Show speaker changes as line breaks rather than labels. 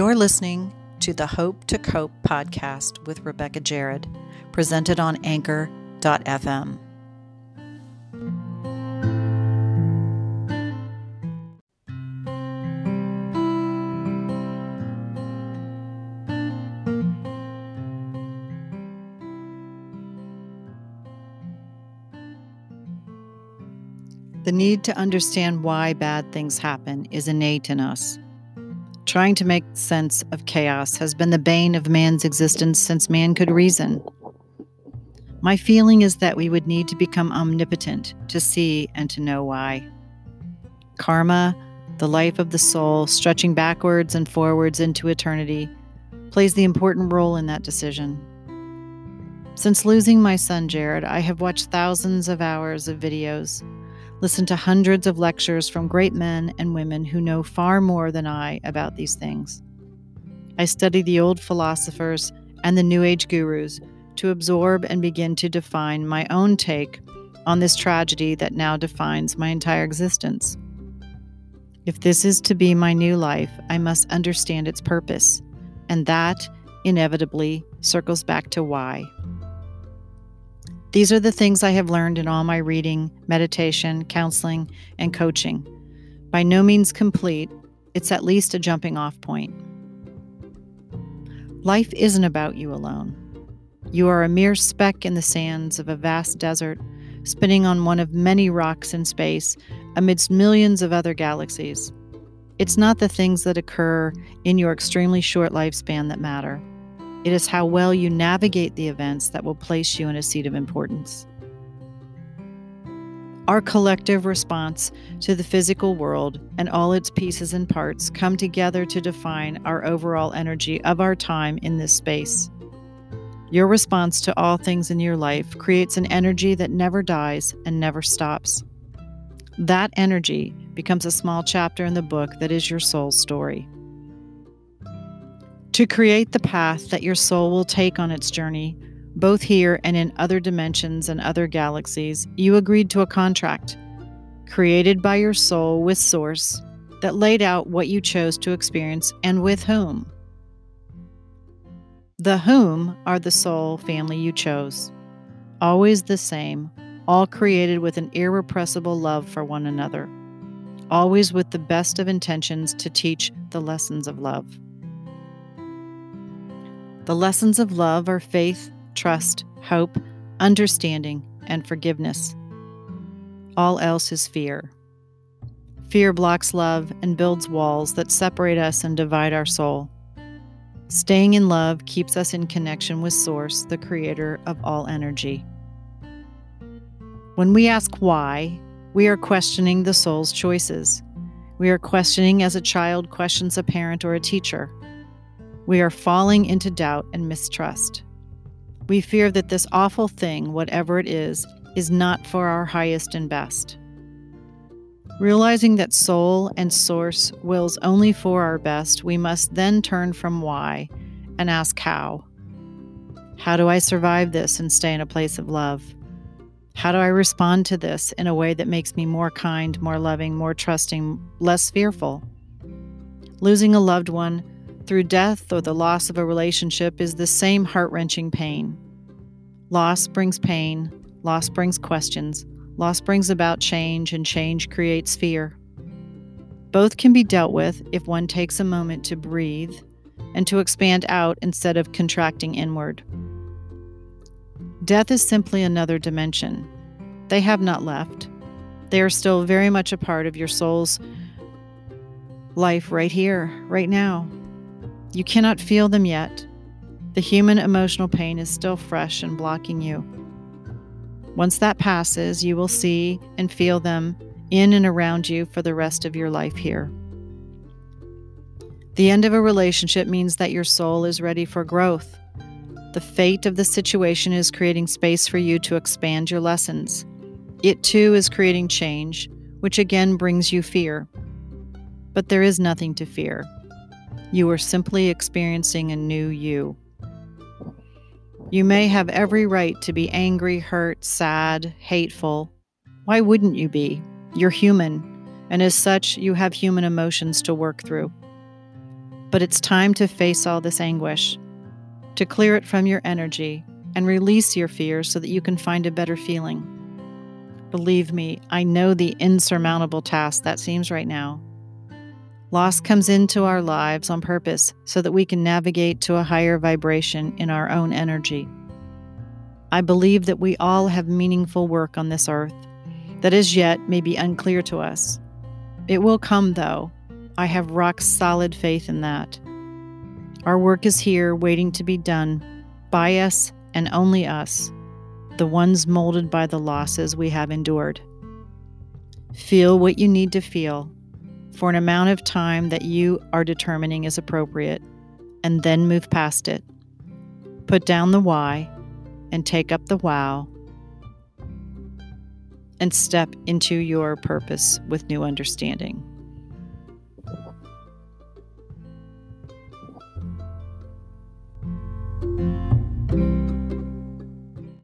You're listening to the Hope to Cope podcast with Rebecca Jared, presented on Anchor.fm. The need to understand why bad things happen is innate in us. Trying to make sense of chaos has been the bane of man's existence since man could reason. My feeling is that we would need to become omnipotent to see and to know why. Karma, the life of the soul, stretching backwards and forwards into eternity, plays the important role in that decision. Since losing my son Jared, I have watched thousands of hours of videos listen to hundreds of lectures from great men and women who know far more than I about these things. I study the old philosophers and the New Age gurus to absorb and begin to define my own take on this tragedy that now defines my entire existence. If this is to be my new life, I must understand its purpose, and that inevitably circles back to why. These are the things I have learned in all my reading, meditation, counseling, and coaching. By no means complete, it's at least a jumping off point. Life isn't about you alone. You are a mere speck in the sands of a vast desert, spinning on one of many rocks in space amidst millions of other galaxies. It's not the things that occur in your extremely short lifespan that matter. It is how well you navigate the events that will place you in a seat of importance. Our collective response to the physical world and all its pieces and parts come together to define our overall energy of our time in this space. Your response to all things in your life creates an energy that never dies and never stops. That energy becomes a small chapter in the book that is your soul's story. To create the path that your soul will take on its journey, both here and in other dimensions and other galaxies, you agreed to a contract created by your soul with Source that laid out what you chose to experience and with whom. The whom are the soul family you chose, always the same, all created with an irrepressible love for one another, always with the best of intentions to teach the lessons of love. The lessons of love are faith, trust, hope, understanding, and forgiveness. All else is fear. Fear blocks love and builds walls that separate us and divide our soul. Staying in love keeps us in connection with Source, the creator of all energy. When we ask why, we are questioning the soul's choices. We are questioning as a child questions a parent or a teacher. We are falling into doubt and mistrust. We fear that this awful thing, whatever it is, is not for our highest and best. Realizing that soul and source wills only for our best, we must then turn from why and ask how. How do I survive this and stay in a place of love? How do I respond to this in a way that makes me more kind, more loving, more trusting, less fearful? Losing a loved one through death or the loss of a relationship is the same heart wrenching pain. Loss brings pain, loss brings questions, loss brings about change, and change creates fear. Both can be dealt with if one takes a moment to breathe and to expand out instead of contracting inward. Death is simply another dimension. They have not left. They are still very much a part of your soul's life right here, right now. You cannot feel them yet. The human emotional pain is still fresh and blocking you. Once that passes, you will see and feel them in and around you for the rest of your life here. The end of a relationship means that your soul is ready for growth. The fate of the situation is creating space for you to expand your lessons. It too is creating change, which again brings you fear. But there is nothing to fear. You are simply experiencing a new you. You may have every right to be angry, hurt, sad, hateful. Why wouldn't you be? You're human, and as such, you have human emotions to work through. But it's time to face all this anguish, to clear it from your energy and release your fears so that you can find a better feeling. Believe me, I know the insurmountable task that seems right now. Loss comes into our lives on purpose so that we can navigate to a higher vibration in our own energy. I believe that we all have meaningful work on this earth that as yet may be unclear to us. It will come, though. I have rock solid faith in that. Our work is here waiting to be done by us and only us, the ones molded by the losses we have endured. Feel what you need to feel for an amount of time that you are determining is appropriate, and then move past it. Put down the why and take up the wow, and step into your purpose with new understanding.